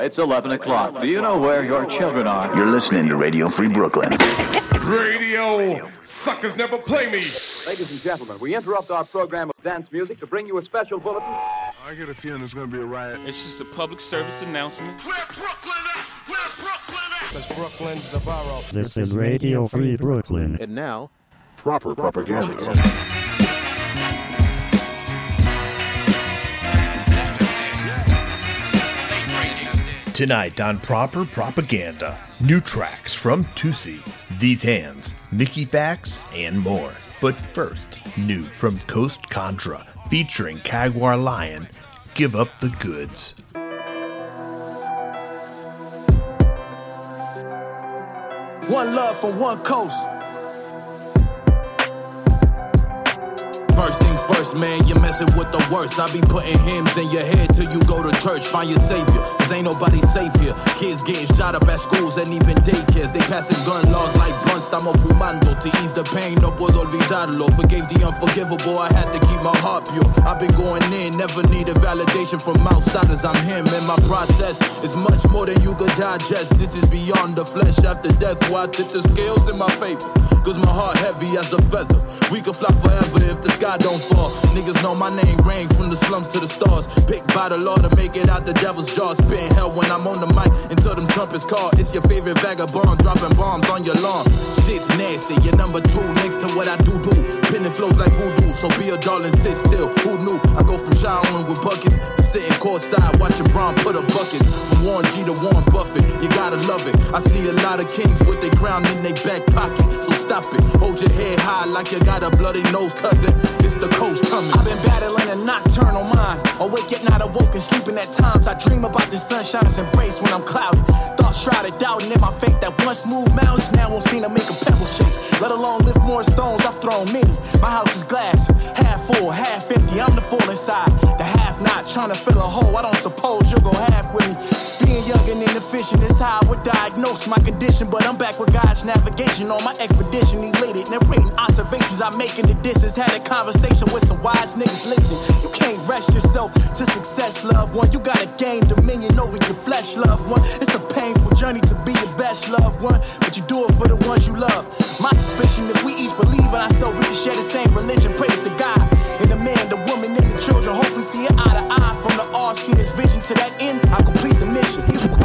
It's 11 o'clock. Do you know where your children are? You're listening to Radio Free Brooklyn. Radio suckers never play me. Ladies and gentlemen, we interrupt our program of dance music to bring you a special bulletin. I get a feeling there's gonna be a riot. It's just a public service announcement. Where Brooklyn at? Where Brooklyn at? Because Brooklyn's the borough. This is Radio Free Brooklyn. And now, proper propaganda. Tonight on Proper Propaganda, new tracks from Toosii, Thees Handz, Mickey Factz, and more. But first, new from Coast Contra, featuring CaguarLion, Give Up the Goods. One love from one coast. First things first, man, you're messing with the worst. I be putting hymns in your head till you go to church, find your savior. Cause ain't nobody safe here. Kids getting shot up at schools and even daycares. They passing gun laws like estamos fumando. To ease the pain, no puedo olvidarlo. Forgave the unforgivable, I had to keep my heart pure. I've been going in, never needed validation from outsiders. I'm him, and my process is much more than you could digest. This is beyond the flesh after death. Why tip the scales in my favor? Cause my heart heavy as a feather. We could fly forever if the sky don't fall. Niggas know my name rang from the slums to the stars. Picked by the law to make it out the devil's jaws. Spitting hell when I'm on the mic until them trumpets call. It's your favorite vagabond dropping bombs on your lawn. Shit's nasty. You're number two next to what I do do. Pinning flows like voodoo. So be a darling, sit still. Who knew? I go from showering with buckets to sitting courtside watching Braun put up buckets. From Warren G to Warren Buffett. You gotta love it. I see a lot of kings with their crown in their back pocket. So stop it. Hold your head high like you got a bloody nose, cousin. It's the coast coming. I've been battling a nocturnal mind. Awake at night, awoke and sleeping at times. I dream about the sunshine's embrace when I'm cloudy. Thoughts shrouded, doubting in my faith that once moved mountains now won't seem to make a pebble shake. Let alone lift more stones, I've thrown many. My house is glass, half full, half empty. I'm the full inside, the half not trying to fill a hole. I don't suppose you'll go half with me. Being young and inefficient is how I would diagnose my condition. But I'm back with God's navigation on my expedition. Elated, narrating observations I make in the distance. Had a conversation with some wise niggas. Listen, you can't rest yourself to success, loved one. You gotta gain dominion over your flesh, loved one. It's a painful journey to be your best, loved one. But you do it for the ones you love. My suspicion, if we each believe in ourselves, we can share the same religion. Praise to God. And the man, the woman, and the children. Hopefully see it eye to eye from the all his vision to that end. I complete the mission.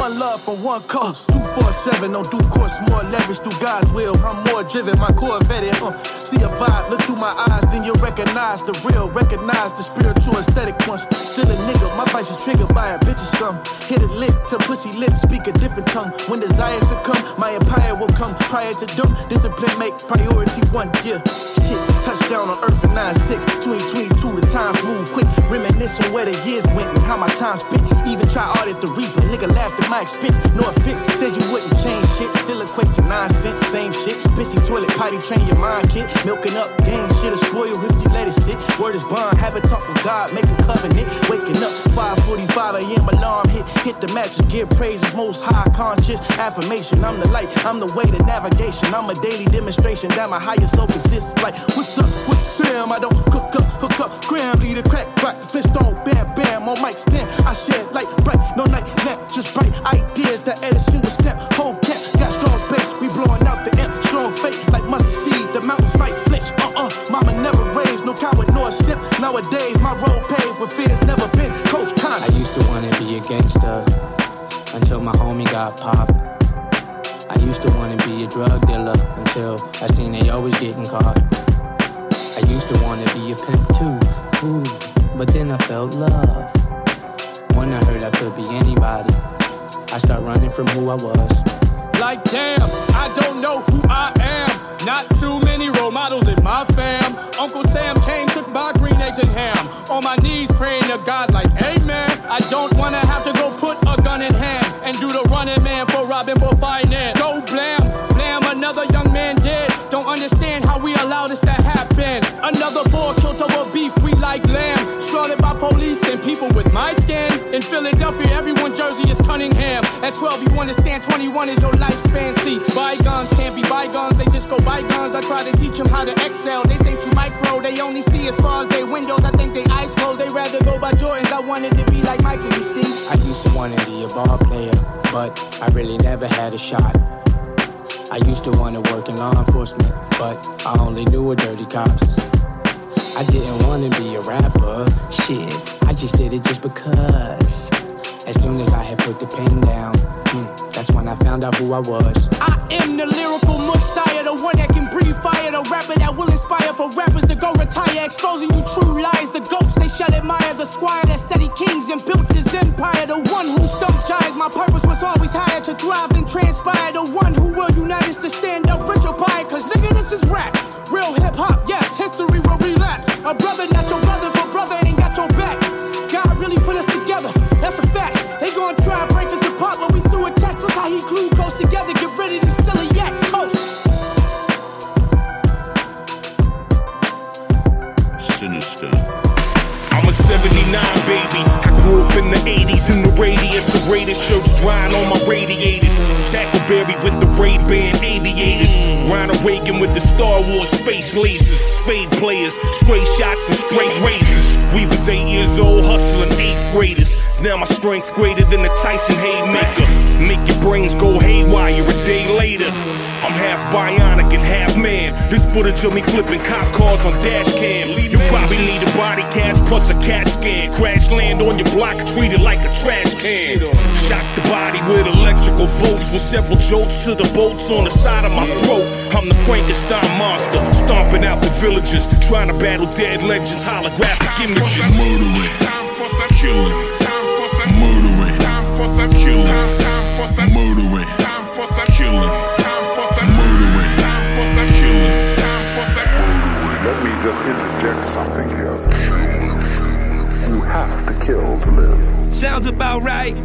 One love from one coast. 247 on due course, more leverage through God's will. I'm more driven, my core vetted. Uh. See a vibe, look through my eyes, then you'll recognize the real, recognize the spiritual aesthetic ones. Still a nigga, my vice is triggered by a bitch or some. Hit a lip to pussy lips, speak a different tongue. When desires succumb, my empire will come. Prior to them, discipline make priority one. Yeah, shit, touchdown on earth in 9-6. 2022, the times move quick. Reminisce on where the years went and how my time spent. Even try audit the reaper, nigga laughed at my expense. No offense, said you wouldn't change shit. Still equate to nonsense, same shit. Pissy toilet potty, train your mind, kid. Milking up game, shit'll spoil if you let it sit. Word is bond, have a talk with God, make a covenant. Waking up, 5:45 a.m. alarm hit. Hit the mattress, give praises, most high conscious affirmation. I'm the light, I'm the way to navigation. I'm a daily demonstration that my higher self exists. Like, what's up, what's Sam? I don't cook up, hook up, gram, lead a crack, rock the Flintstone, bam, bam, on mic stand. I shed light bright, no night just bright ideas that Edison was stamp. Whole camp got strong bass, we blowing out the amp, strong fate like mustard seed. The mountains might flinch, uh uh. Mama never raised no coward nor simp. Nowadays my road paved with fears never been. Coach Con. I used to wanna be a gangster until my homie got popped. I used to wanna be a drug dealer until I seen they always getting caught. I was. Like damn, I don't know who I am. Not too many role models in my fam. Uncle Sam came, took my green eggs and ham. On my knees praying to God like, Amen. I don't wanna have to go put a gun in hand and do the running man for robbing for finance. Go blam, blam, another young man dead. Don't understand how we allow this to happen. Another boy killed over beef, we like lamb. Slaughtered by police and people with my skin. In Philadelphia, everyone 12, you understand 21 is your lifespan. See, bygones can't be bygones, they just go bygones. I try to teach them how to excel. They think you micro, they only see as far as their windows. I think they eyes closed, they rather go by Jordans. I wanted to be like Michael, you see. I used to want to be a ball player, but I really never had a shot. I used to want to work in law enforcement, but I only knew a dirty cops. I didn't want to be a rapper, shit. I just did it just because. As soon as I had put the pen down, hmm, that's when I found out who I was. I am the lyrical messiah, the one that can breathe fire, the rapper that will inspire for rappers to go retire, exposing you true lies. The goats they shall admire, the squire that steady kings and built his empire, the one who stumped giants. My purpose was always higher to thrive and transpire, the one footage of me flipping cop cars on dash cam. You probably need a body cast plus a CAT scan. Crash land on your block, treated like a trash can. Shock the body with electrical volts with several jolts to the bolts on the side of my throat. I'm the Frankenstein monster, stomping out the villagers, trying to battle dead legends, holographic images. Murdering. Killing. Kill to live. Sounds about right.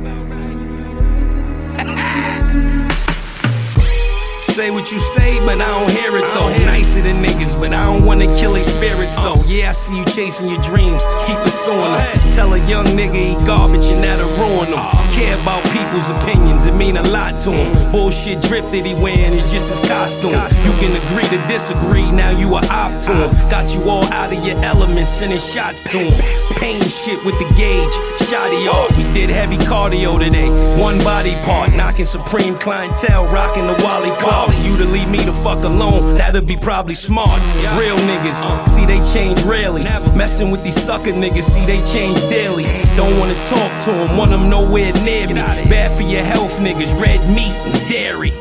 Say what you say, but I don't hear it though. Nicer than niggas, but I don't wanna kill their spirits though. Yeah, I see you chasing your dreams, keep pursuing them. Tell a young nigga he garbage and that'll ruin him. Care about people's opinions, it mean a lot to him. Bullshit drip that he wearing is just his costume. You can agree to disagree, now you a op to him. Got you all out of your element, sending shots to him. Pain shit with the gauge, shotty off. We did heavy cardio today. One body part, knocking supreme clientele, rocking the Wally Clarks. You to leave me the fuck alone, that'd be probably smart. Real niggas, see they change rarely. Messing with these sucker niggas, see they change daily. Don't wanna talk to them, want them nowhere near me. Bad for your health, niggas, red meat and dairy.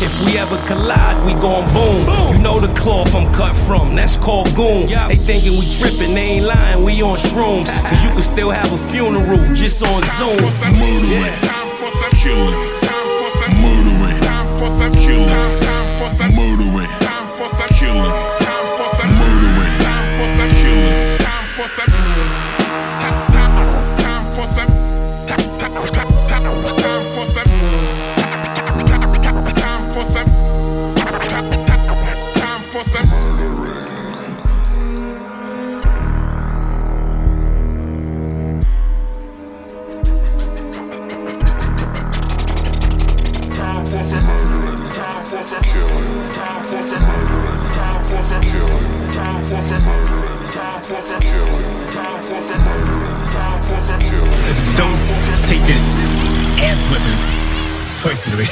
If we ever collide, we gon' boom. You know the cloth I'm cut from, that's called goon. They thinking we trippin', they ain't lying, we on shrooms. Cause you can still have a funeral just on Zoom. Time for some murdering. Yeah. time for some killing. Time for some murdering. Time for some killing. Time, time for some murdering. Time for some killing. Time for some murdering. Time for some killing. Don't ass whipping personally.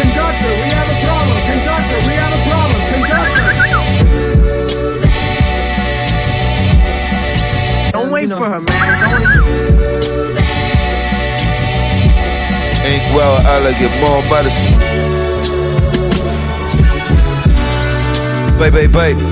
Conductor, we have a problem. Conductor, we have a problem. Conductor. Don't wait for her, man. Don't Ain't well elegant, more medicine. Baby, baby.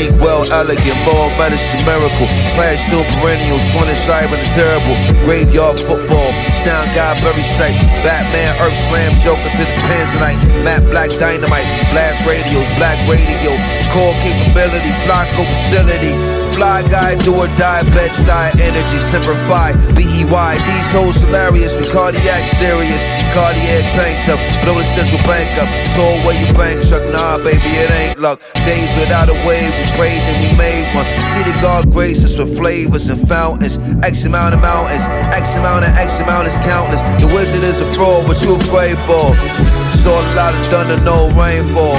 Ain't well elegant, more medicine, miracle. Clash still perennials, point side with the terrible. Graveyard football, sound guy, very sight. Batman, Earth Slam, Joker to the Tanzanite. Matt Black Dynamite, blast radios, black radio. Core capability, Flocko facility. Fly guy, do or die, bed style, energy, simplify. B-E-Y, these hoes hilarious, we cardiac serious. Cartier tank top, blow the central bank up. Told where your bank truck, nah, baby, it ain't luck. Days without a wave, we prayed, then we made one. See the God graces with flavors and fountains. X amount of mountains, X amount of X amount is countless. The wizard is a fraud, what you afraid for? Saw a lot of thunder, no rainfall.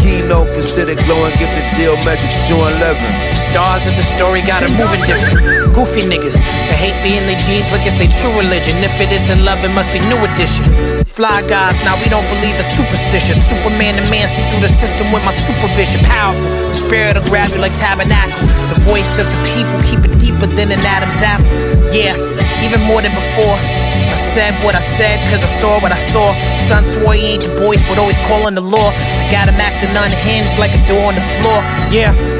Keynote considered glowing, gifted geometric, shoe 11. Stars of the story got it moving different. Goofy niggas, they hate being their jeans like it's their true religion. If it isn't love, it must be new edition. Fly guys, now we don't believe in superstition. Superman the man, see through the system with my supervision. Powerful, the spirit will grab you like tabernacle. The voice of the people, keep it deeper than an Adam's apple. Yeah, even more than before. I said what I said, cause I saw what I saw. Son swore he ain't the voice, but always calling the law. I got him acting unhinged like a door on the floor. Yeah.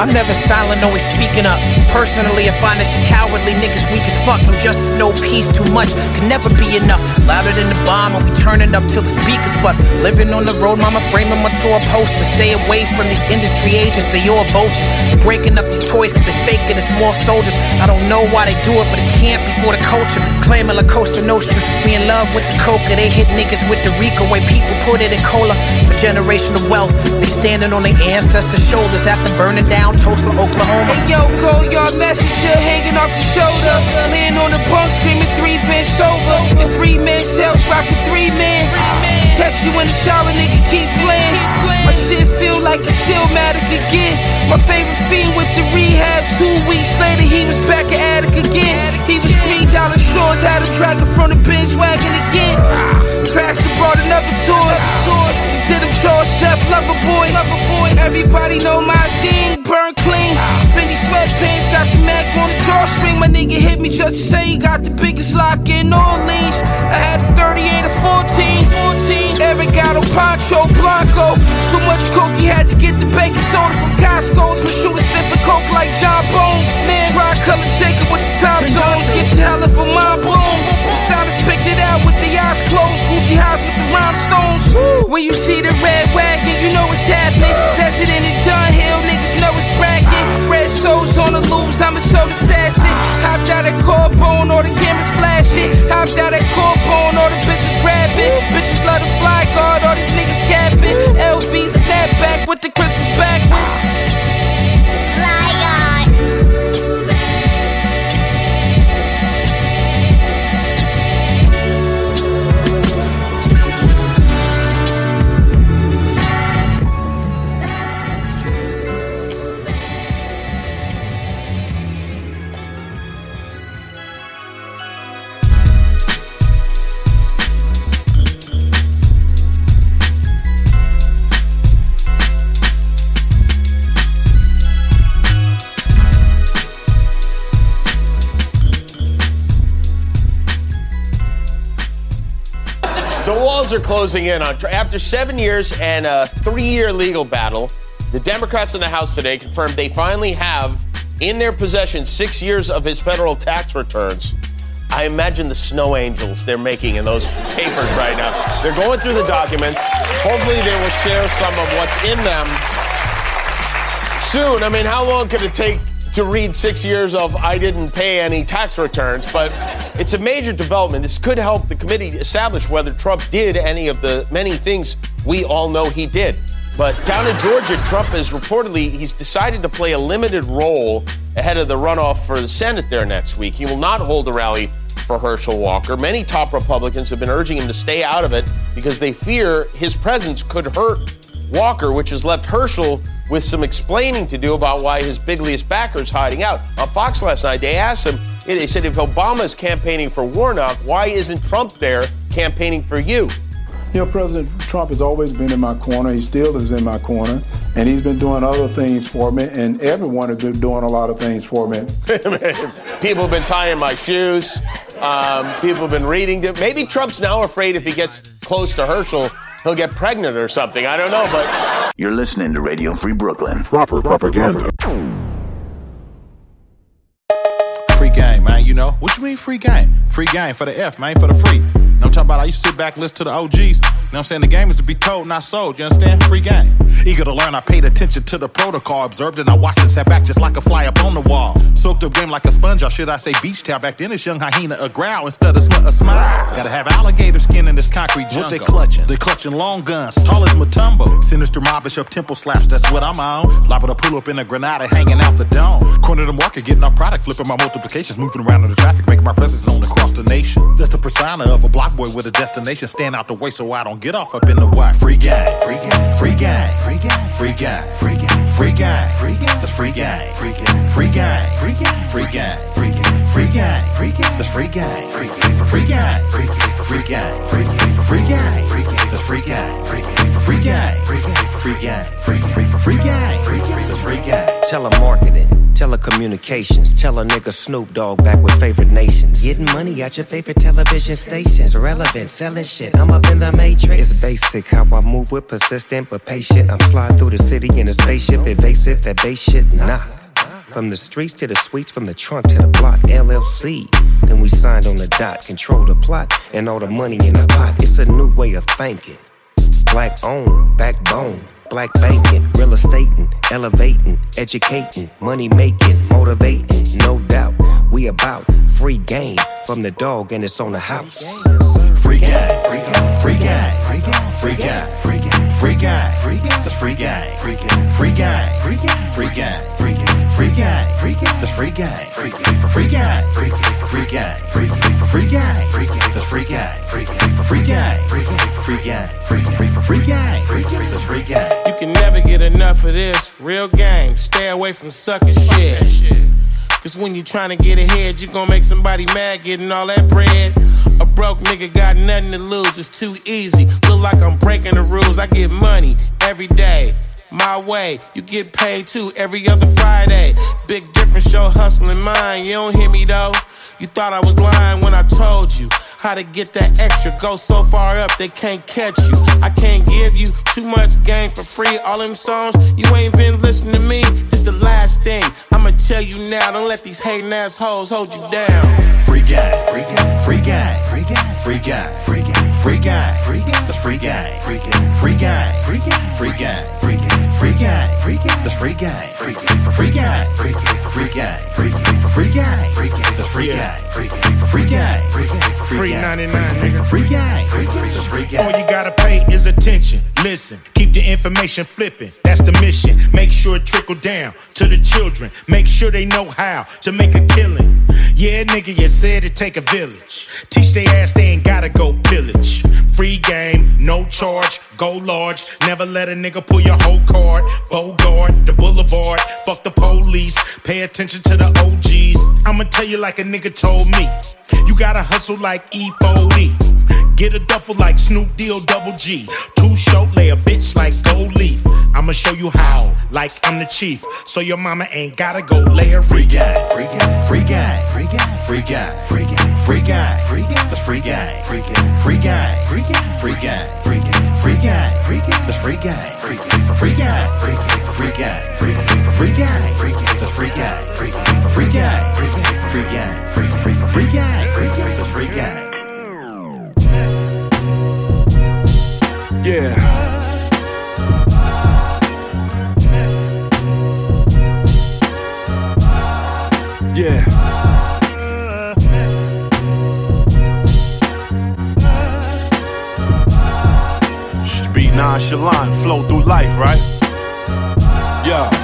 I'm never silent, always speaking up. Personally, I find this cowardly. Niggas weak as fuck. No justice, no peace, too much. Can never be enough. Louder than the bomb, and we turning up till the speakers bust. Living on the road, mama framing my tour poster. Stay away from these industry agents, they all vultures. Breaking up these toys cause they fake it, it's more soldiers. I don't know why they do it, but it can't be for the culture. It's Claiming La Costa Nostra. We in love with the coca, they hit niggas with the Rico way people put it in cola. Generational wealth, they standing on their ancestors' shoulders after burning down Tulsa, Oklahoma. Hey yo, go yard messenger hanging off the shoulder. Laying on the bunk screaming three Vince over. And three men cells rocking three men. Catch you in the shower, nigga, keep playing. My shit feel like a Stillmatic again. My favorite fiend with the rehab. Two weeks later, he was back at Attic again. He was three dollar shorts, had a dragon from the bench wagon again. Crashed and brought another toy. Did him chore chef, lover boy. Lover boy. Everybody know my thing, burn clean. Fendi sweatpants, got the Mac on the drawstring. My nigga hit me just to say he got the biggest lock in Orleans. I had a 38 or 14. 14. Eric got a Pancho Blanco. So much coke, he had to get the baking soda from Costco's. My shooter sniffing coke like John Bones. Man, dry color Jacob with the time zones. Get your hella for my bloom. The stylist picked it out with the eyes closed. Gucci house with the rhinestones. When you see the red wagon, you know what's happening. It in the Dunhill, niggas know it's bracket. Red shows on the loose, I'm a soul assassin. Hopped out at Carbone, all the cameras flashing. Hopped out at Carbone, all the bitches grabbing. Bitches love the fly guard, all these niggas capping. LV snapback with the Christmas backwards. Are closing in on after seven years and a three-year legal battle. The Democrats in the House today confirmed they finally have in their possession six years of his federal tax returns. I imagine the snow angels they're making in those papers right now. They're going through the documents. Hopefully, they will share some of what's in them soon. I mean, how long could it take to read six years of I didn't pay any tax returns? But it's a major development. This could help the committee establish whether Trump did any of the many things we all know he did. But down in Georgia, Trump is reportedly he's decided to play a limited role ahead of the runoff for the Senate there next week. He will not hold a rally for Herschel Walker. Many top Republicans have been urging him to stay out of it because they fear his presence could hurt Walker, which has left Herschel with some explaining to do about why his bigliest backer is hiding out. On Fox last night, they asked him, they said, if Obama is campaigning for Warnock, why isn't Trump there campaigning for you? You know, President Trump has always been in my corner. He still is in my corner. And he's been doing other things for me. And everyone has been doing a lot of things for me. people have been tying my shoes. Um, people have been reading. Maybe Trump's now afraid if he gets close to Herschel, he'll get pregnant or something. I don't know, but. You're listening to Radio Free Brooklyn. Proper propaganda. Free game, man, you know. What you mean free game? Free game for the F, man, for the free. I'm talking about I used to sit back and listen to the OGs. You know what I'm saying? The game is to be told, not sold. You understand? Free game. Eager to learn, I paid attention to the protocol. Observed and I watched and sat back just like a fly up on the wall. Soaked up game like a sponge, or should I say beach towel? Back then it's young hyena, a growl instead of sm- a smile. Gotta have alligator skin in this concrete jungle. What they clutching? They clutching long guns, tall as Mutombo. Sinister mobbish up temple slaps, that's what I'm on. Liable to pull up in a granada hanging out the dome. Corner the market, getting our product, flipping my multiplications, moving around in the traffic, making my presence known across the nation. That's the persona of a block boy with a destination. Stand out the way so I don't get off up in the white. Free guy, free guy, free guy, free guy, free guy, free guy, free guy, free guy, that's free guy, free guy, free guy, free guy, free guy, free guy, free guy, free guy, that's free guy, free guy, free guy, free guy, free guy, free guy, free guy, free guy, that's free guy, free guy, free guy, free guy, free guy, free free for free guy, free guy, that's free guy. Telemarketing, telecommunications. Tell a nigga Snoop Dogg back with favorite nations. Getting money at your favorite television stations. Relevant, selling shit. I'm up in the matrix. It's basic how I move with persistent but patient. I'm sliding through the city in a spaceship. Evasive, that bass shit knock. From the streets to the suites, from the trunk to the block, LLC. Then we signed on the dot, control the plot, and all the money in the pot. It's a new way of thinking. Black owned, backbone, black banking, real estating, elevating, educating, money making, motivating, no doubt. We about free game from the dog, and it's on the house. Free guy, free guy, free guy, free guy, free guy, free guy, free guy, free guy, that's free guy, free guy, free guy, free guy, free guy, free guy, free guy, free guy, that's free guy, free guy, for free guy, free guy, for free guy, free guy, for free guy, free guy, that's free guy, free guy, for free guy, free guy, for free guy, free guy, for free guy, free guy, that's free guy. You can never get enough of this. Real game. Stay away from sucking shit. Cause when you trying to get ahead, you gon' make somebody mad getting all that bread. A broke nigga got nothing to lose, it's too easy. Look like I'm breaking the rules. I get money every day. My way, you get paid too every other Friday. Big difference, your hustling mine. You don't hear me though. You thought I was lying when I told you how to get that extra. Go so far up, they can't catch you. I can't give you too much game for free. All them songs, you ain't been listening to me. This the last thing I'ma tell you now. Don't let these hating ass hoes hold you down. Free guy, free guy, free guy, free guy, free guy, free guy, free guy, free guy, free guy, free guy, free guy, free guy, free guy, free guy, free gang, free gang, the free gang, free gang, for free gang, free gang, for free gang, free gang, for free gang, free gang, the free gang, free gang, for free gang, free gang free Free 99, nigga. free guy, free guy, that's free guy. All you gotta pay is attention. Listen, keep the information flipping. That's the mission. Make sure it trickle down to the children. Make sure they know how to make a killing. Yeah, nigga, you said it take a village. Teach they ass they ain't gotta go pillage. Free game, no charge, go large. Never let a nigga pull your whole card. Bogart, the boulevard, fuck the police. Pay attention to the OGs. I'ma tell you like a nigga told me. You gotta hustle like E40. Get a duffel like Snoop Deal Double G. Too short, lay a bitch like gold leaf. I'ma show you how, like I'm the chief. So your mama ain't gotta go lay a Free guy, free guy, free guy, free guy, free guy, free guy, free guy, free guy, that's free guy, free guy, free guy, free guy, free guy, free guy, free guy, free guy, that's free guy, free guy, free guy, free guy, free guy, free guy, free guy, free guy, that's free guy, free guy, free guy, free guy, free guy, free free for free guy, free guy, that's free guy. Yeah. Yeah. Just be nonchalant, flow through life, right? Yeah.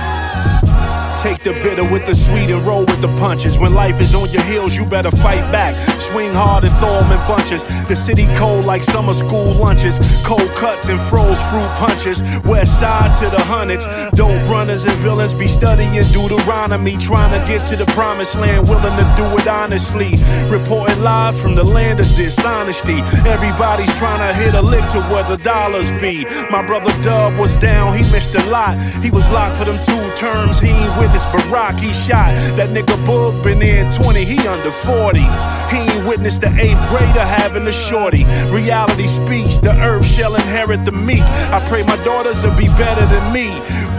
Take the bitter with the sweet and roll with the punches. When life is on your heels, you better fight back. Swing hard and throw them in bunches. The city cold like summer school lunches. Cold cuts and froze fruit punches. West side to the hundreds. Dope runners and villains be studying Deuteronomy. Trying to get to the promised land, willing to do it honestly. Reporting live from the land of dishonesty. Everybody's trying to hit a lick to where the dollars be. My brother Dub was down, he missed a lot. He was locked for them two terms. He ain't witness Barack, he shot. That nigga Boog been in 20, he under 40. He ain't witnessed the eighth grader having a shorty. Reality speaks, the earth shall inherit the meek. I pray my daughters will be better than me.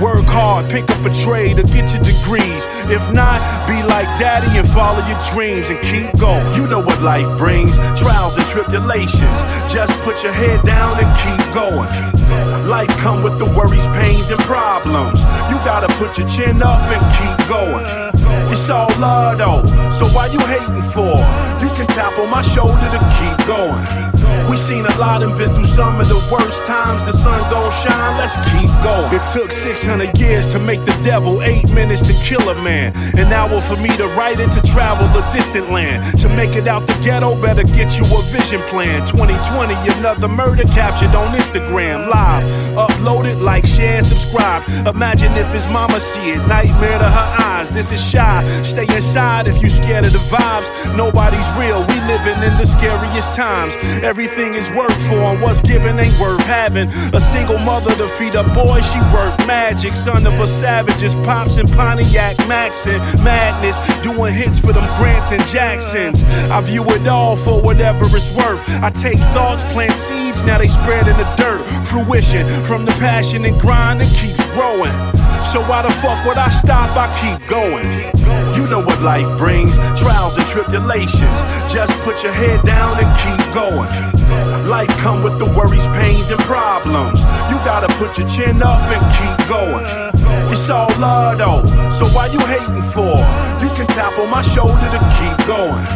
Work hard, pick up a trade to get your degrees. If not, be like daddy and follow your dreams and keep going. You know what life brings trials and tribulations. Just put your head down and keep going. Life come with the worries, pains, and problems. You gotta put your chin up and keep going. It's all love though, so why you hating for? You can tap on my shoulder to keep going. We seen a lot and been through some of the worst times. The sun gon' shine, let's keep going. It took 600 years to make the devil, eight minutes to kill a man. An hour for me to write it to travel a distant land. To make it out the ghetto, better get you a vision plan. 2020, another murder captured on Instagram live. Uploaded, like, share, and subscribe. Imagine if his mama see it, nightmare to her eyes. This is shy. Stay inside if you scared of the vibes. Nobody's real. We living in the scariest times. Everything is worked for, and what's given ain't worth having. A single mother to feed a boy, she worked magic. Son of a savage, is pops and Pontiac Maxin. Madness, doing hits for them Grants and Jacksons. I view it all for whatever it's worth. I take thoughts, plant seeds, now they spread in the dirt. Fruition from the passion and grind and keeps growing. So why the fuck would I stop? I keep going. You know what life brings, trials and tribulations. Just put your head down and keep going. Life come with the worries, pains, and problems. You gotta put your chin up and keep going. It's all love though, so why you hating for? You can tap on my shoulder to keep going.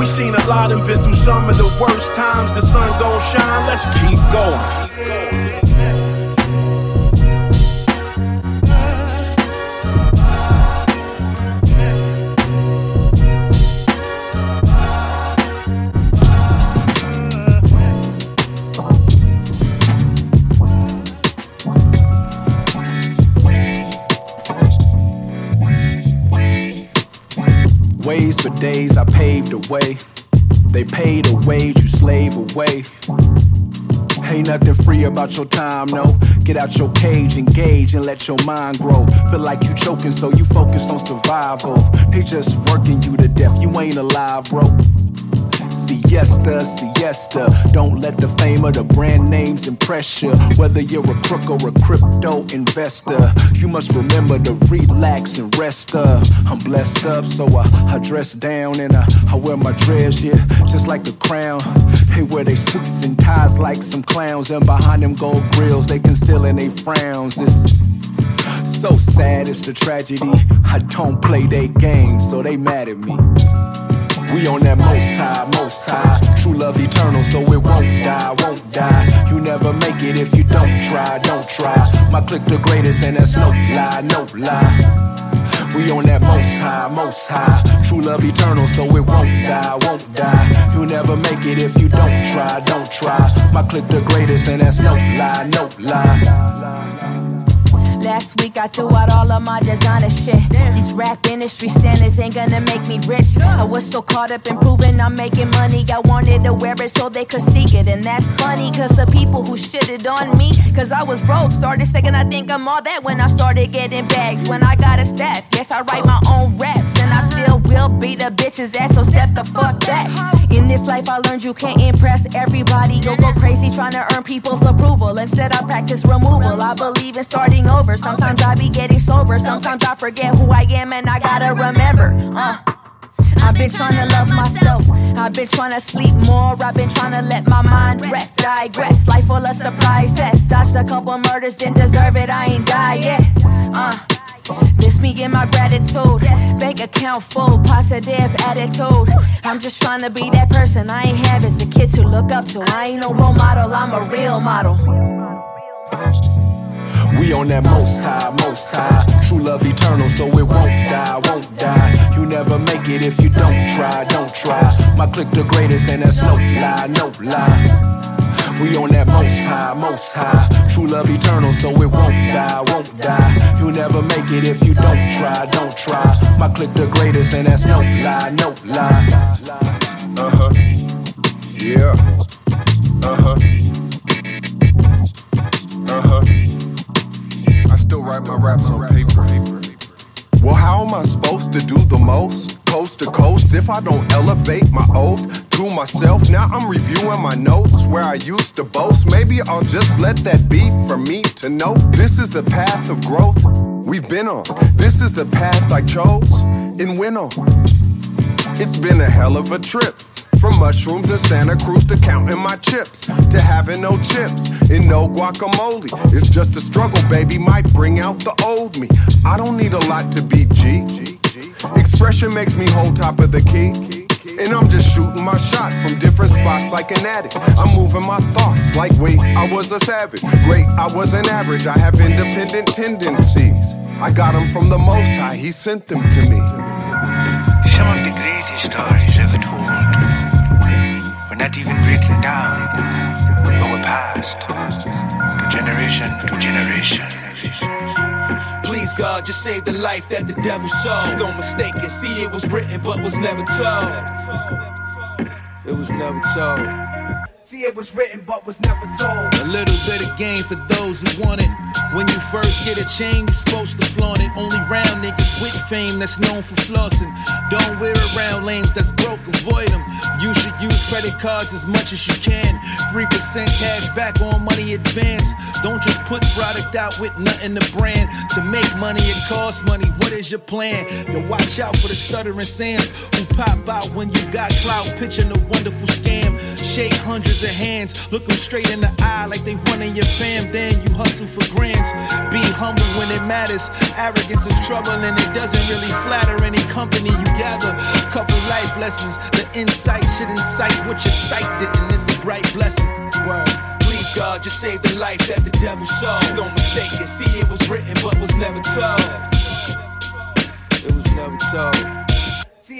We seen a lot and been through some of the worst times. The sun gon' shine, let's keep going. Ways for days I paved the way. They paid a wage, you slave away. Ain't nothing free about your time, no. Get out your cage, engage, and let your mind grow. Feel like you choking, so you focus on survival. They just working you to death, you ain't alive, bro. Siesta, siesta. Don't let the fame of the brand names impress you. Whether you're a crook or a crypto investor, you must remember to relax and rest up. I'm blessed up, so I, I dress down and I, I wear my dress, yeah, just like a crown. They wear their suits and ties like some clowns, and behind them gold grills, they concealing they frowns. It's so sad, it's a tragedy. I don't play their games, so they mad at me. We on that most high, most high. True love eternal, so it won't die, won't die. You never make it if you don't try, don't try. My click the greatest, and that's no lie, no lie. We on that most high, most high. True love eternal, so it won't die, won't die. You never make it if you don't try, don't try. My click the greatest, and that's no lie, no lie. Last week I threw out all of my designer shit. These rap industry standards ain't gonna make me rich. I was so caught up in proving I'm making money. I wanted to wear it so they could see it. And that's funny, cause the people who shitted on me, cause I was broke, started saying I think I'm all that when I started getting bags. When I got a staff, yes, I write my own raps. And I still will beat the bitch's ass, so step the fuck back. In this life, I learned you can't impress everybody. You'll go crazy trying to earn people's approval. Instead, I practice removal. I believe in starting over. Sometimes I be getting sober. Sometimes I forget who I am and I gotta remember. Uh. I've been trying to love myself. I've been trying to sleep more. I've been trying to let my mind rest. Digress. Life full of surprises. Dodged a couple murders, didn't deserve it. I ain't die yet. Uh. Miss me in my gratitude. Bank account full, positive attitude. I'm just trying to be that person I ain't have as a kid to look up to. I ain't no role model, I'm a real model. We on that most high, most high. True love eternal, so it won't die, won't die. You never make it if you don't try, don't try. My click the greatest, and that's no lie, no lie. We on that most high, most high. True love eternal, so it won't die, won't die. You never make it if you don't try, don't try. My click the greatest, and that's no lie, no lie. Uh huh. Yeah. Uh huh. Uh huh. Still write my raps on paper. Well, how am I supposed to do the most? Coast to coast, if I don't elevate my oath to myself. Now I'm reviewing my notes where I used to boast. Maybe I'll just let that be for me to know. This is the path of growth we've been on. This is the path I chose and went on. It's been a hell of a trip. From mushrooms in Santa Cruz to counting my chips, to having no chips and no guacamole. It's just a struggle, baby, might bring out the old me. I don't need a lot to be G. Expression makes me hold top of the key. And I'm just shooting my shot from different spots like an addict. I'm moving my thoughts like, wait, I was a savage. Great, I wasn't average. I have independent tendencies. I got them from the Most High, He sent them to me. Some of the greatest stories not even written down, were passed to generation to generation. Please God, just save the life that the devil saw. It's no mistaking. See, it was written, but was never told. It was never told. See, it was written but was never told. A little bit of game for those who want it. When you first get a chain, you're supposed to flaunt it. Only round niggas with fame that's known for flossing. Don't wear around lanes that's broke, avoid them. You should use credit cards as much as you can. 3% cash back on money advance. Don't just put product out with nothing to brand. To make money, it costs money. What is your plan? Yo, watch out for the stuttering sands who pop out when you got clout, pitching a wonderful scam. Shake hundreds of hands, look them straight in the eye like they one in your fam. Then you hustle for grands. Be humble when it matters. Arrogance is trouble and it doesn't really flatter any company you gather. Couple life lessons, the insight should incite what your sight didn't. It's a bright blessing. Word. Please God, just save the life that the devil saw. Just no mistake it. See, it was written but was never told. It was never told.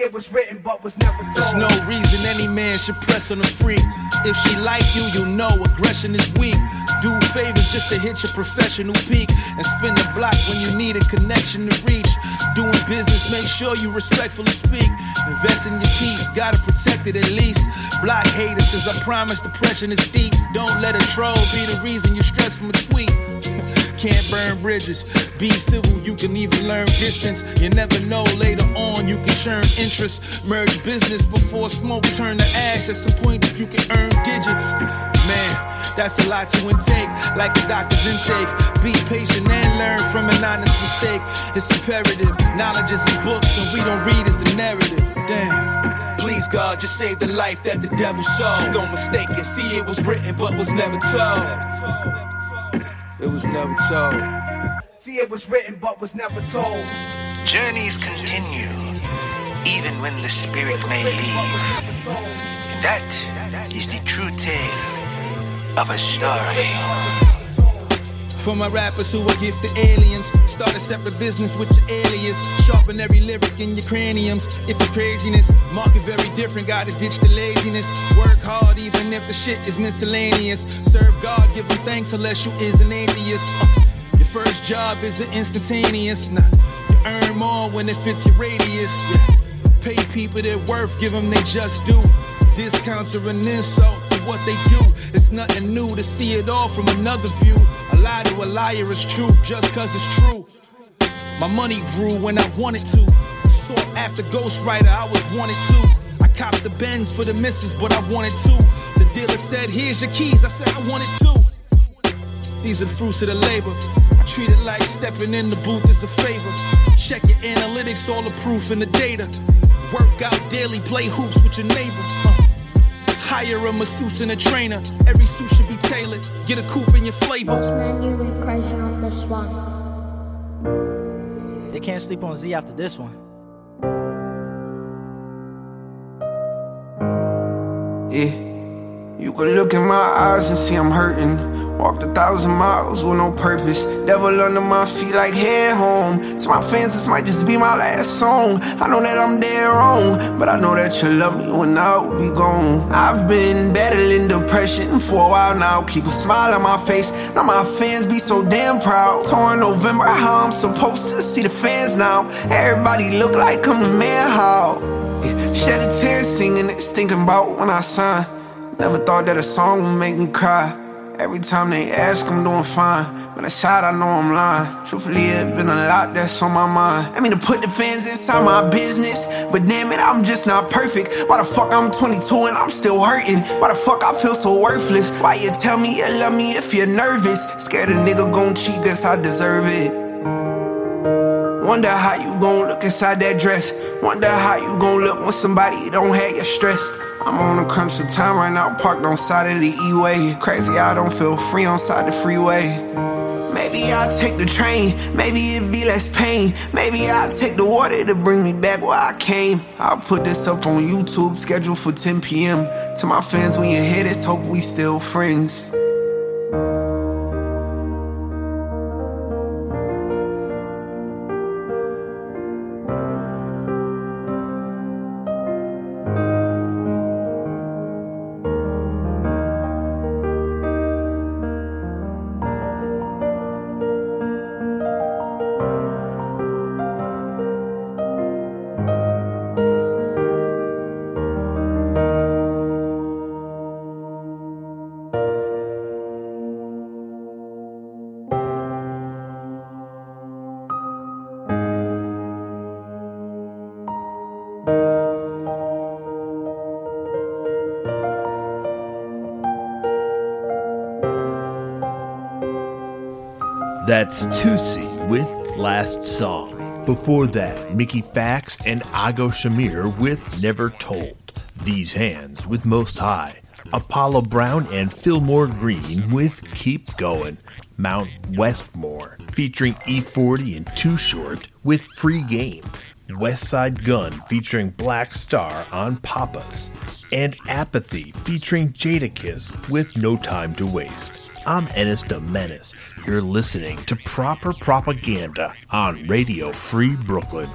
It was written but was never told. There's no reason any man should press on a freak. If she like you, you know aggression is weak. Do favors just to hit your professional peak and spin the block when you need a connection to reach. Doing business, make sure you respectfully speak. Invest in your peace, gotta protect it at least. Block haters, cause I promise depression is deep. Don't let a troll be the reason you stress from a tweet. Can't burn bridges. Be civil, you can even learn distance. You never know, later on you can churn interest. Merge business before smoke turn to ash. At some point you can earn digits. Man, that's a lot to intake, like a doctor's intake. Be patient and learn from an honest mistake. It's imperative. Knowledge is in books, and we don't read is the narrative. Damn. Please God, just save the life that the devil saw. Just no mistake it. See, it was written, but was never told. It was never told. See, it was written but was never told. Journeys continue, even when the spirit may leave. And that is the true tale of a story. For my rappers who are gifted aliens, start a separate business with your alias. Sharpen every lyric in your craniums. If it's craziness, market very different, gotta ditch the laziness. Work hard even if the shit is miscellaneous. Serve God, give him thanks unless you is an atheist. Uh, your first job is an instantaneous. Nah, you earn more when it fits your radius. Yeah. Pay people their worth, give them they just do. Discounts are an insult to what they do. It's nothing new to see it all from another view. Lie to a liar is truth just cause it's true. My money grew when I wanted to. Sought after Ghostwriter, I was wanted to. I copped the Benz for the missus, but I wanted to. The dealer said, Here's your keys. I said, I wanted to. These are the fruits of the labor. I treat it like stepping in the booth is a favor. Check your analytics, all the proof in the data. Work out daily, play hoops with your neighbor. Uh, hire a masseuse and a trainer. Every suit should be tailored. Get a coupe in your flavor. Menu with Kryzon on this one. They can't sleep on Z after this one. Yeah. You can look in my eyes and see I'm hurting. Walked a thousand miles with no purpose. Devil under my feet like head home. To my fans, this might just be my last song. I know that I'm dead wrong, but I know that you love me when I will be gone. I've been battling depression for a while now. Keep a smile on my face. Now my fans be so damn proud. Torn November, how I'm supposed to see the fans now. Everybody look like I'm the man. How? Shed a tear singing this, thinking about when I signed. Never thought that a song would make me cry. Every time they ask, I'm doing fine. When I shot, I know I'm lying. Truthfully, it's been a lot that's on my mind. I mean, to put the fans inside my business, but damn it, I'm just not perfect. Why the fuck I'm 22 and I'm still hurting? Why the fuck I feel so worthless? Why you tell me you love me if you're nervous? Scared a nigga gon' cheat, guess I deserve it. Wonder how you gon' look inside that dress. Wonder how you gon' look when somebody don't have you stressed. I'm on a crunch of time right now, parked on side of the E-way. Crazy, I don't feel free on side the freeway. Maybe I'll take the train, maybe it be less pain. Maybe I'll take the water to bring me back where I came. I'll put this up on YouTube, scheduled for 10 p.m. To my fans, when you hear this, hope we still friends. That's Toosii with Last Song. Before that, Mickey Factz and Ago Shamir with Never Told. Thees Handz with Most High. Apollo Brown and Philmore Green with Keep Going. Mount Westmore featuring E40 and Too Short with Free Game. Westside Gunn featuring Black Star on Peppas. And Apathy featuring Jadakiss with No Time to Waste. I'm Ennis Menace. You're listening to Proper Propaganda on Radio Free Brooklyn.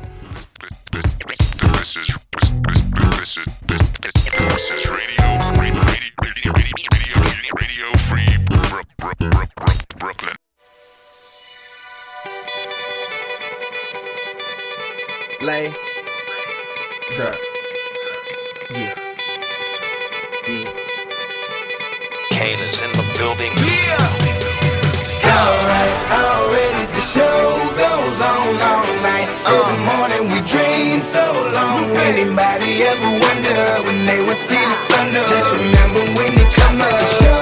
So long. Anybody ever wonder when they would see the up? Just remember when it comes up,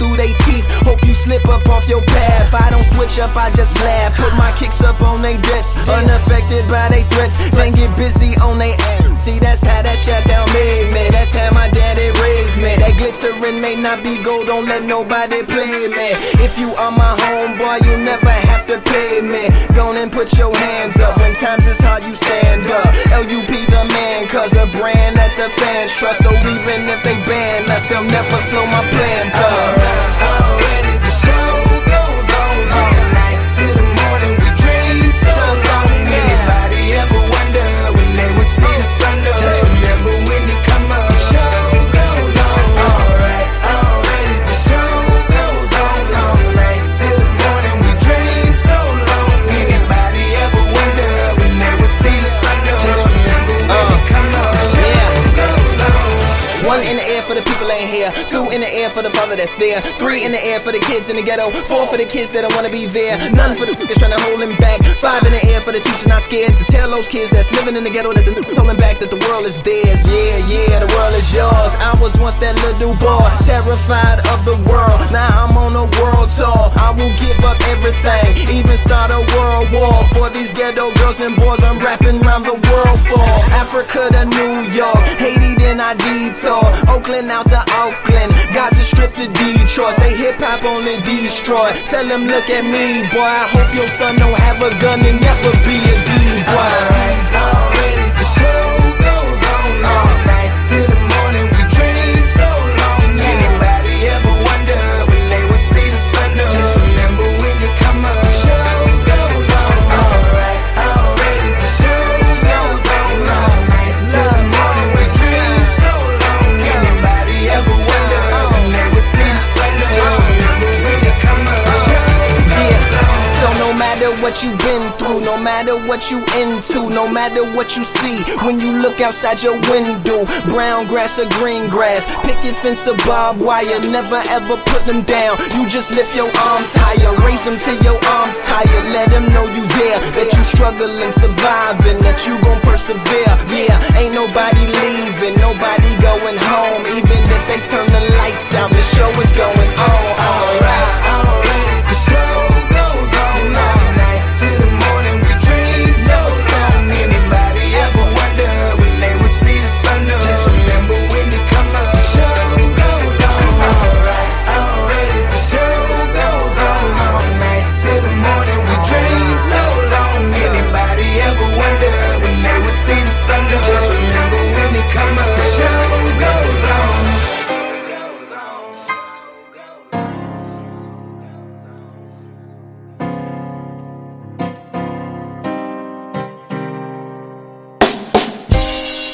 through they slip up off your path. I don't switch up, I just laugh. Put my kicks up on they desk, unaffected by they threats. Then get busy on they ass. See, that's how that shit tell me, man. That's how my daddy raised me. That glittering may not be gold, don't let nobody play me. If you are my homeboy, you never have to pay me. Go and put your hands up. When times is hard, you stand up. LUP the man, cause a brand that the fans trust. So even if they ban us, they'll never slow my plans up. In the air for the father that's there. Three in the air for the kids in the ghetto. Four for the kids that don't wanna be there. None for the niggas trying to hold him back. Five in the air for the teachers not scared to tell those kids that's living in the ghetto that the niggas holding back that the world is theirs. Yeah, yeah, the world is yours. I was once that little boy, terrified of the world. Now I'm on a world tour. I will give up everything, even start a world war for these ghetto girls and boys. I'm rapping around the world for Africa to New York, I detour, Oakland out to Oakland, Gaza Strip to Detroit. Say hip hop only destroy. Tell them look at me, boy. I hope your son don't have a gun and never be a D boy. You've been through, no matter what you into, no matter what you see when you look outside your window. Brown grass or green grass, picket fence or barbed wire, never ever put them down. You just lift your arms higher, raise them till your arms tired. Let them know you there, that you struggling, surviving, that you gon' persevere. Yeah, ain't nobody leaving, nobody going home. Even if they turn the lights out, the show is going on. Alright,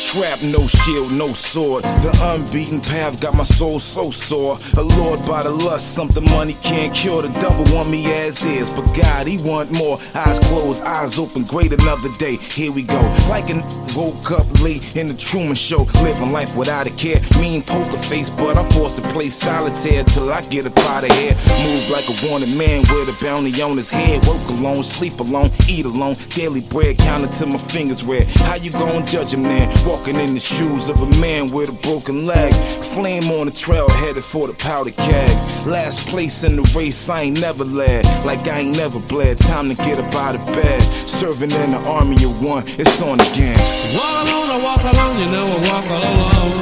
Trap, no shield, no sword. The unbeaten path got my soul so sore. Allured by the lust, something money can't cure. The devil want me as is, but God, he want more. Eyes closed, eyes open, great another day. Here we go. Like a woke up late in the Truman Show, living life without a care. Mean poker face, but I'm forced to play solitaire till I get up out of here. Move like a wanted man with a bounty on his head. Work alone, sleep alone, eat alone. Daily bread counted till my fingers red. How you gon' judge a man walking in the shoes of a man with a broken leg? Flame on the trail headed for the powder keg. Last place in the race, I ain't never led. Like I ain't never bled. Time to get up out of bed. Serving in the army of one, it's on again. Walk alone, I walk alone, you know I walk alone.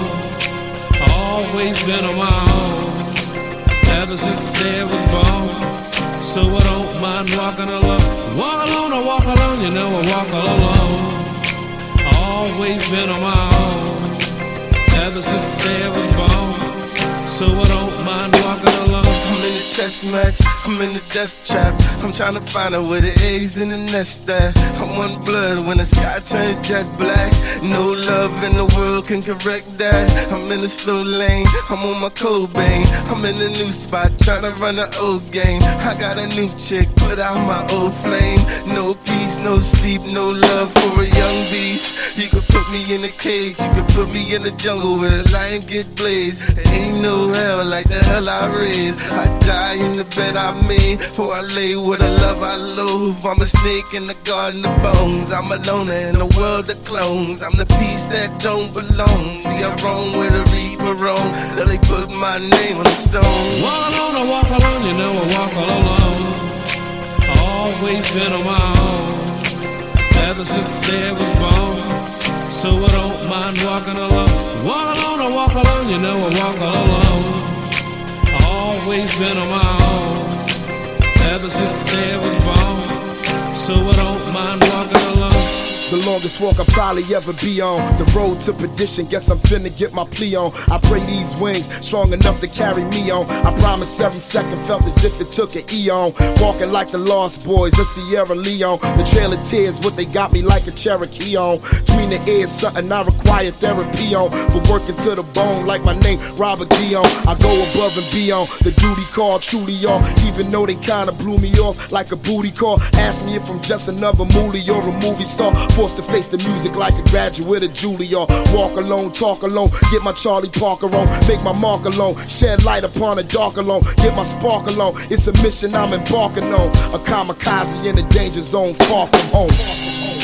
Always been on my own, ever since day I was born. So I don't mind walking alone. Walk alone, I walk alone, you know I walk alone. Always been on my own, ever since I was born. So I don't mind walking alone. In the chess match, I'm in the death trap. I'm trying to find out where the A's in the nest at. I want blood when the sky turns jet black. No love in the world can correct that. I'm in the slow lane, I'm on my Cobain. I'm in the new spot, trying to run the old game. I got a new chick, put out my old flame. No peace, no sleep, no love for a young beast. You could put me in a cage, you could put me in the jungle where the lion get blazed. Ain't no hell like the hell I raised. I die in the bed I made, for I lay with a love I loathe. I'm a snake in the garden of bones. I'm a loner in a world of clones. I'm the piece that don't belong. See, I'm wrong with a reaper wrong. That they put my name on the stone. Walk alone, I walk alone, you know I walk all alone. Always been on my own, ever since the I was born. So I don't mind walking alone. Walk alone, I walk alone, you know I walk all alone. Always been on my own, ever since I was born. So I don't mind walking alone. The longest walk I'll probably ever be on. The road to perdition, guess I'm finna get my plea on. I pray these wings strong enough to carry me on. I promise every second felt as if it took an eon. Walking like the Lost Boys of Sierra Leone. The Trail of Tears, what they got me like a Cherokee on. Between the ears, something I require therapy on. For working to the bone, like my name, Robert Dion. I go above and beyond. The duty call truly on. Even though they kinda blew me off like a booty call. Ask me if I'm just another movie or a movie star. Forced to face the music like a graduate of Juilliard. Walk alone, talk alone, get my Charlie Parker on, make my mark alone, shed light upon a dark alone, get my spark alone. It's a mission I'm embarking on. A kamikaze in the danger zone, far from home.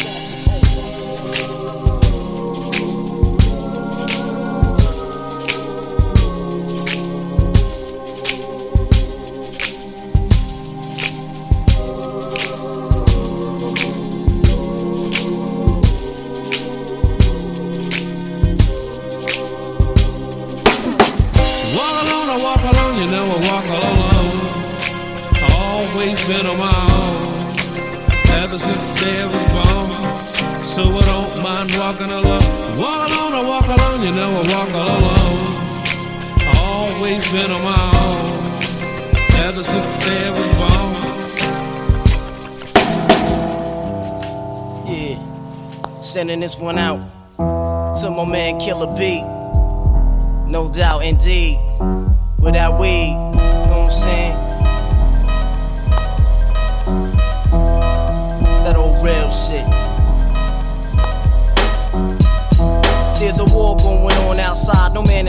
Walking alone. Walk alone, I walk alone, you know I walk alone. Always been on my own, ever since the day I was born. Yeah, sending this one out to my man Killer B. No doubt, indeed. Without weed,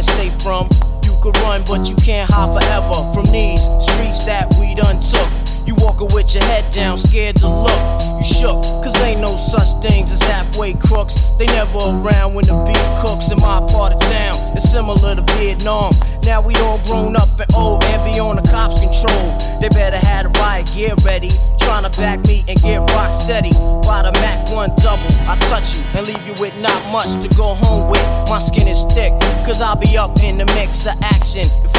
it's safe from. You could run, but you can't hide forever from these streets that we done took. You walking with your head down, scared to look. You shook, cause ain't no such things as halfway crooks. They never around when the beef cooks in my part of town. It's similar to Vietnam. Now we all grown up and old and be on the cops' control. They better have the riot gear ready. Trying to back me and get rock steady. By the Mac 1 double, I touch you and leave you with not much to go home with. My skin is thick, cause I'll be up in the mix of action. If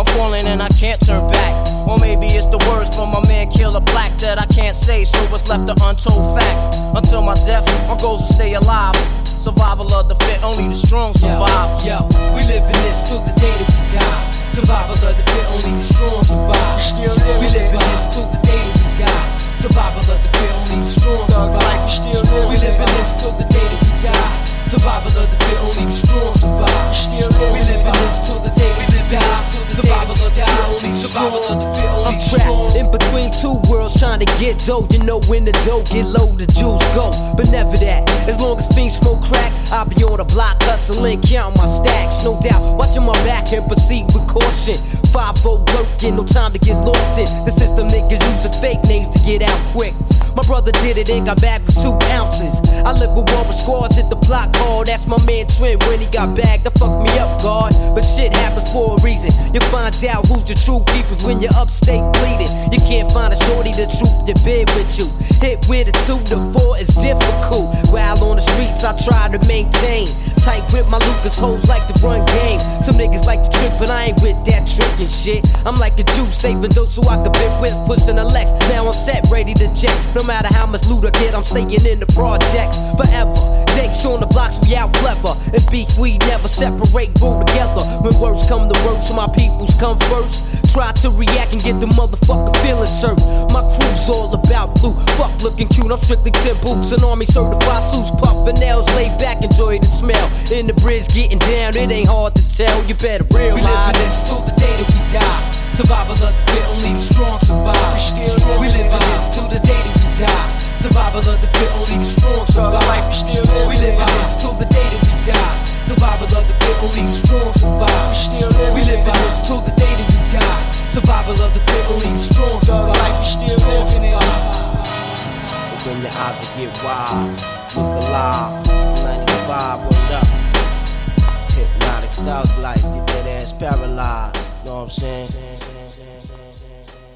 I'm falling and I can't turn back. Or maybe it's the words from my man Killer Black that I can't say, so it's left an untold fact. Until my death, my goals to stay alive. Survival of the fit, only the strong survive. Yo, yo, we live in this till the day that we die. Survival of the fit, only the strong survive. Still we live in this till the day that we die. Survival of the fit, only the strong survive. Still we live in this till the day that we die. Survival of the fit, only the strong survive. Still we live in this till the day that we die. Survival fit, only survival of the fit, only I'm trapped in between two worlds trying to get dough. You know when the dough get low, the juice go. But never that. As long as fiends smoke crack, I'll be on the block hustling, counting my stacks. No doubt, watching my back and proceed with caution. 5 working, no time to get lost in. The system niggas using fake names to get out quick. My brother did it and got back with two ounces. I live with one with squads, hit the block hard. That's my man Twin when he got back. That fucked me up, God. But shit happens for a reason. You find out who's your true keepers when you're upstate bleeding. You can't find a shorty to troop your bed with you. Hit with a two to four is difficult. While on the streets, I try to maintain. Tight with my Lucas hoes like to run game. Some niggas like to trick, but I ain't with that trickin' shit. I'm like a Jew, saving those who I could bit with, pushing a Lex. Now I'm set, ready to jet. No matter how much loot I get, I'm staying in the projects forever. Jake's on the blocks, we out clever. And beef, we never separate, grow together. When words come to words, my peoples come first. Try to react and get the motherfucker feeling served. My crew's all about blue. Fuck looking cute, I'm strictly 10 boots and army certified suits. Puffin' nails, laid back, enjoy the smell. In the bridge, getting down, it ain't hard to tell. You better We live realize this till the day that we die. Survival of the fit, only the strong survive. We live in this till the day that we die. Survival of the fit, only the strong survive. We live in this till the day that we die. Survival of the fit, only the strong survive. We live in this till the day that we die. Survival of the fit, only the strong survive. Open your eyes and get wise. Look alive. 95, word up. Hypnotic thug life. Get that ass paralyzed. Know what I'm saying?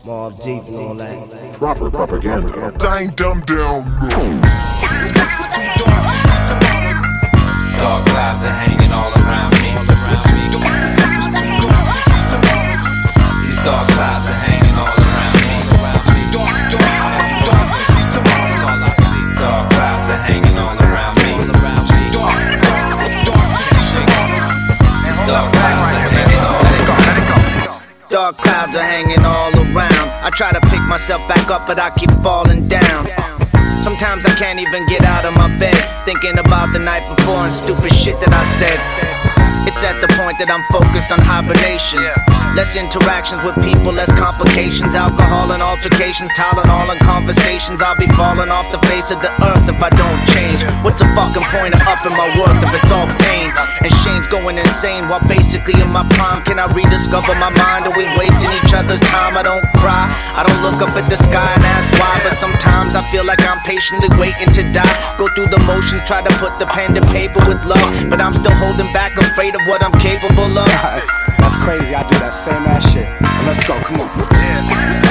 Mobb Deep and all that. Proper propaganda. Dang dumb down. Myself back up, but I keep falling down. Sometimes I can't even get out of my bed, thinking about the night before and stupid shit that I said. It's at the point that I'm focused on hibernation. Less interactions with people, less complications. Alcohol and altercations, Tylenol and conversations. I'll be falling off the face of the earth if I don't change. What's the fucking point of upping my worth if it's all pain? And Shane's going insane while basically in my prime. Can I rediscover my mind? Are we wasting each other's time? I don't cry. I don't look up at the sky and ask why. But sometimes I feel like I'm patiently waiting to die. Go through the motions, try to put the pen to paper with love. But I'm still holding back, afraid of what I'm capable of. That's crazy. I do that same ass shit. Let's go. Come on. Dark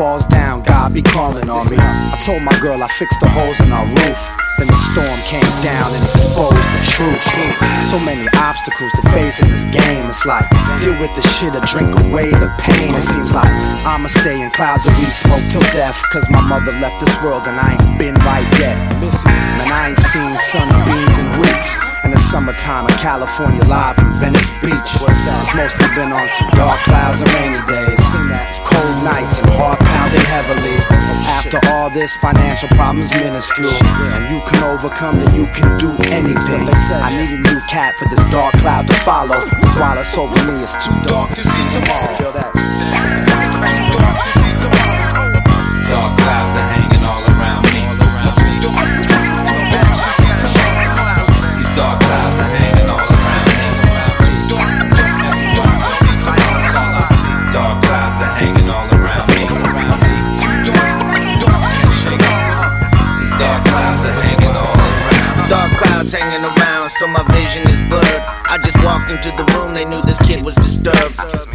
falls down, God be calling on me. I told my girl I fixed the holes in our roof. Then the storm came down and exposed the truth. So many obstacles to face in this game. It's like deal with the shit or drink away the pain. It seems like I'ma stay in clouds of weed smoke till death. Cause my mother left this world and I ain't been right yet. Man, I ain't seen sunbeams in weeks. In the summertime in California, live from Venice Beach. It's mostly been on some dark clouds and rainy days. It's cold nights and heart pounding heavily. After all this, financial problems minuscule. And you can overcome, then you can do anything. I need a new cat for this dark cloud to follow. This while it's over me, it's too dark to see tomorrow. Feel that? Into the room, they knew this kid was disturbed.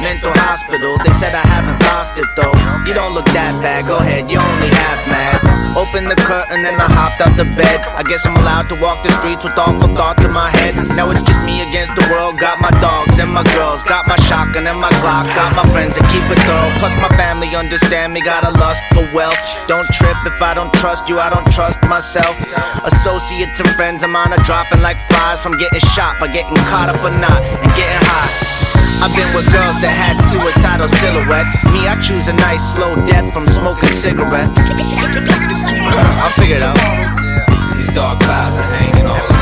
Mental hospital, they said I haven't lost it though. You don't look that bad, go ahead, you only half mad. Open the curtain, then I hopped out the bed. I guess I'm allowed to walk the streets with awful thoughts in my head. Now it's just me against the world. Got my dogs and my girls, got my shotgun and my Glock, got my friends that keep it thorough. Plus my family understand me, got a lust for wealth. Don't trip if I don't trust you, I don't trust myself. Associates and friends, I'm on a dropping like flies from getting shot by getting caught up or not and getting high. I've been with girls that had suicidal silhouettes. Me, I choose a nice slow death from smoking cigarettes. I'll figure it out. These dark clouds are hanging all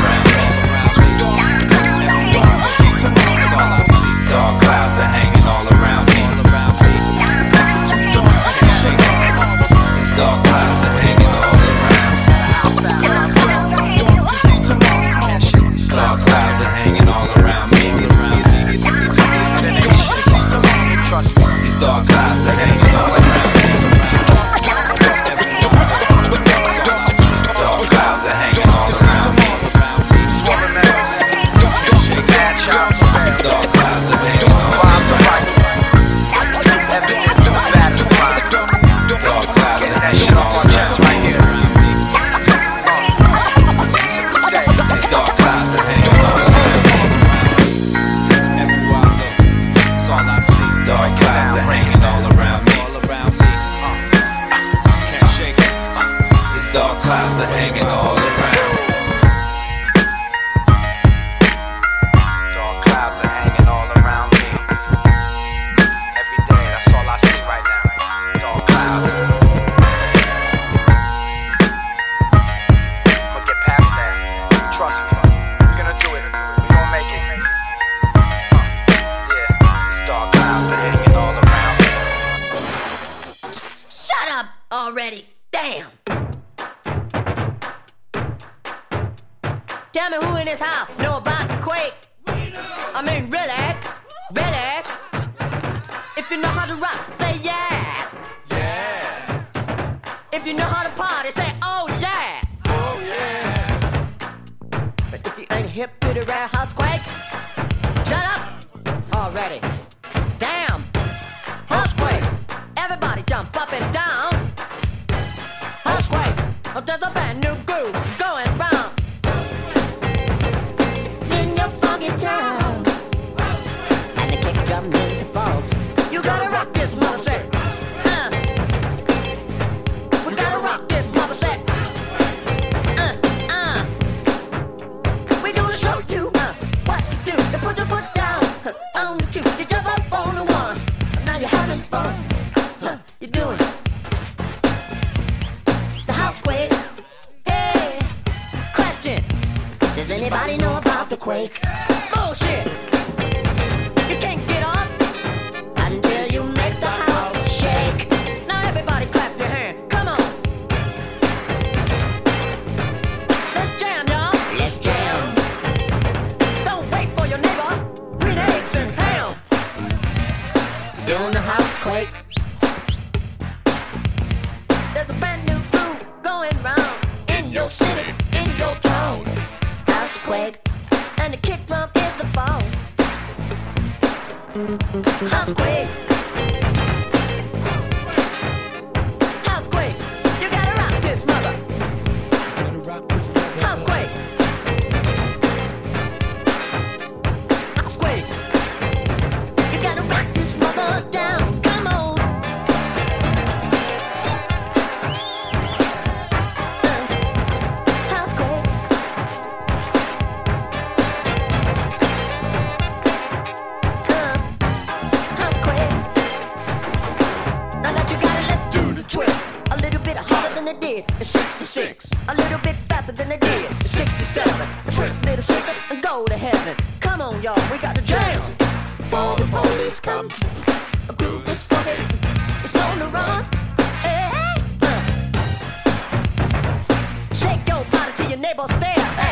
kick neighbors stare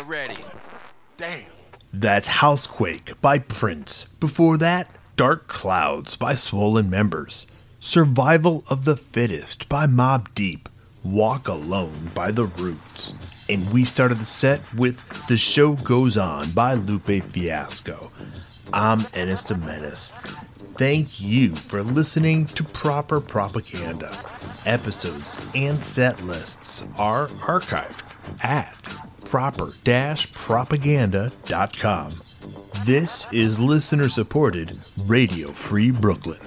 already. Damn. That's Housequake by Prince. Before that, Dark Clouds by Swollen Members. Survival of the Fittest by Mobb Deep. Walk Alone by The Roots. And we started the set with The Show Goes On by Lupe Fiasco. I'm Ennis the Menace. Thank you for listening to Proper Propaganda. Episodes and set lists are archived at proper-propaganda.com. This is listener supported Radio Free Brooklyn.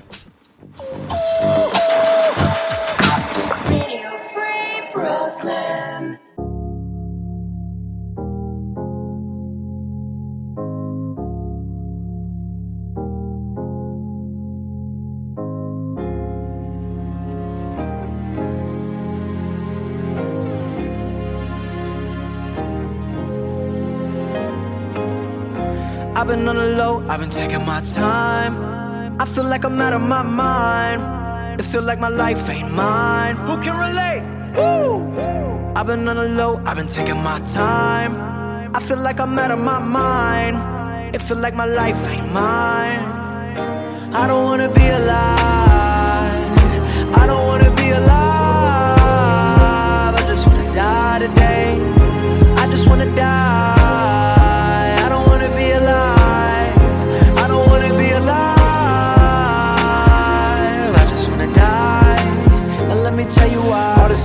I've been on the low, I've been taking my time. I feel like I'm out of my mind. It feel like my life ain't mine. Who can relate? Woo! I've been on the low, I've been taking my time. I feel like I'm out of my mind. It feel like my life ain't mine. I don't wanna be alive. I don't wanna be alive. I just wanna die today. I just wanna die.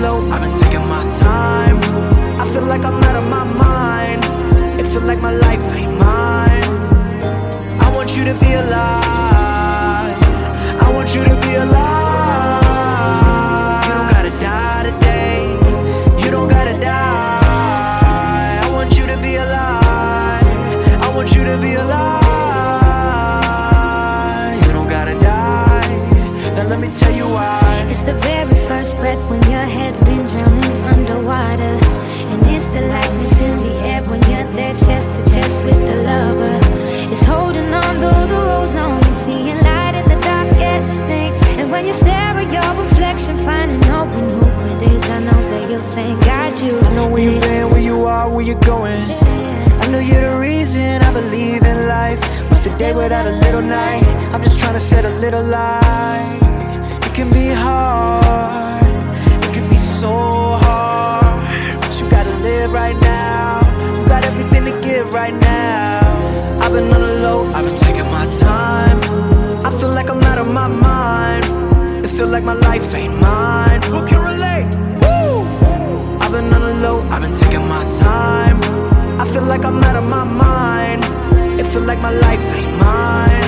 low, I've been taking my time. I feel like I'm out of my mind. It feel like my life ain't mine. I want you to be alive. I want you to be alive. You don't gotta die today. You don't gotta die. I want you to be alive. I want you to be alive. You don't gotta die. Now let me tell you why. It's the very first breath when your the lightness in the air when you're there chest to chest with the lover. It's holding on though the road's long and seeing light in the dark gets things. And when you stare at your reflection, finding hope in who it is, I know that you'll thank God you. I know where you've been, where you are, where you're going. I know you're the reason I believe in life. What's the day without a little night? I'm just trying to set a little light. It can be hard, it can be so live right now. You got everything to give right now. I've been on the low, I've been taking my time. I feel like I'm out of my mind. It feel like my life ain't mine. Who can relate? Woo! I've been on the low, I've been taking my time. I feel like I'm out of my mind. It feel like my life ain't mine.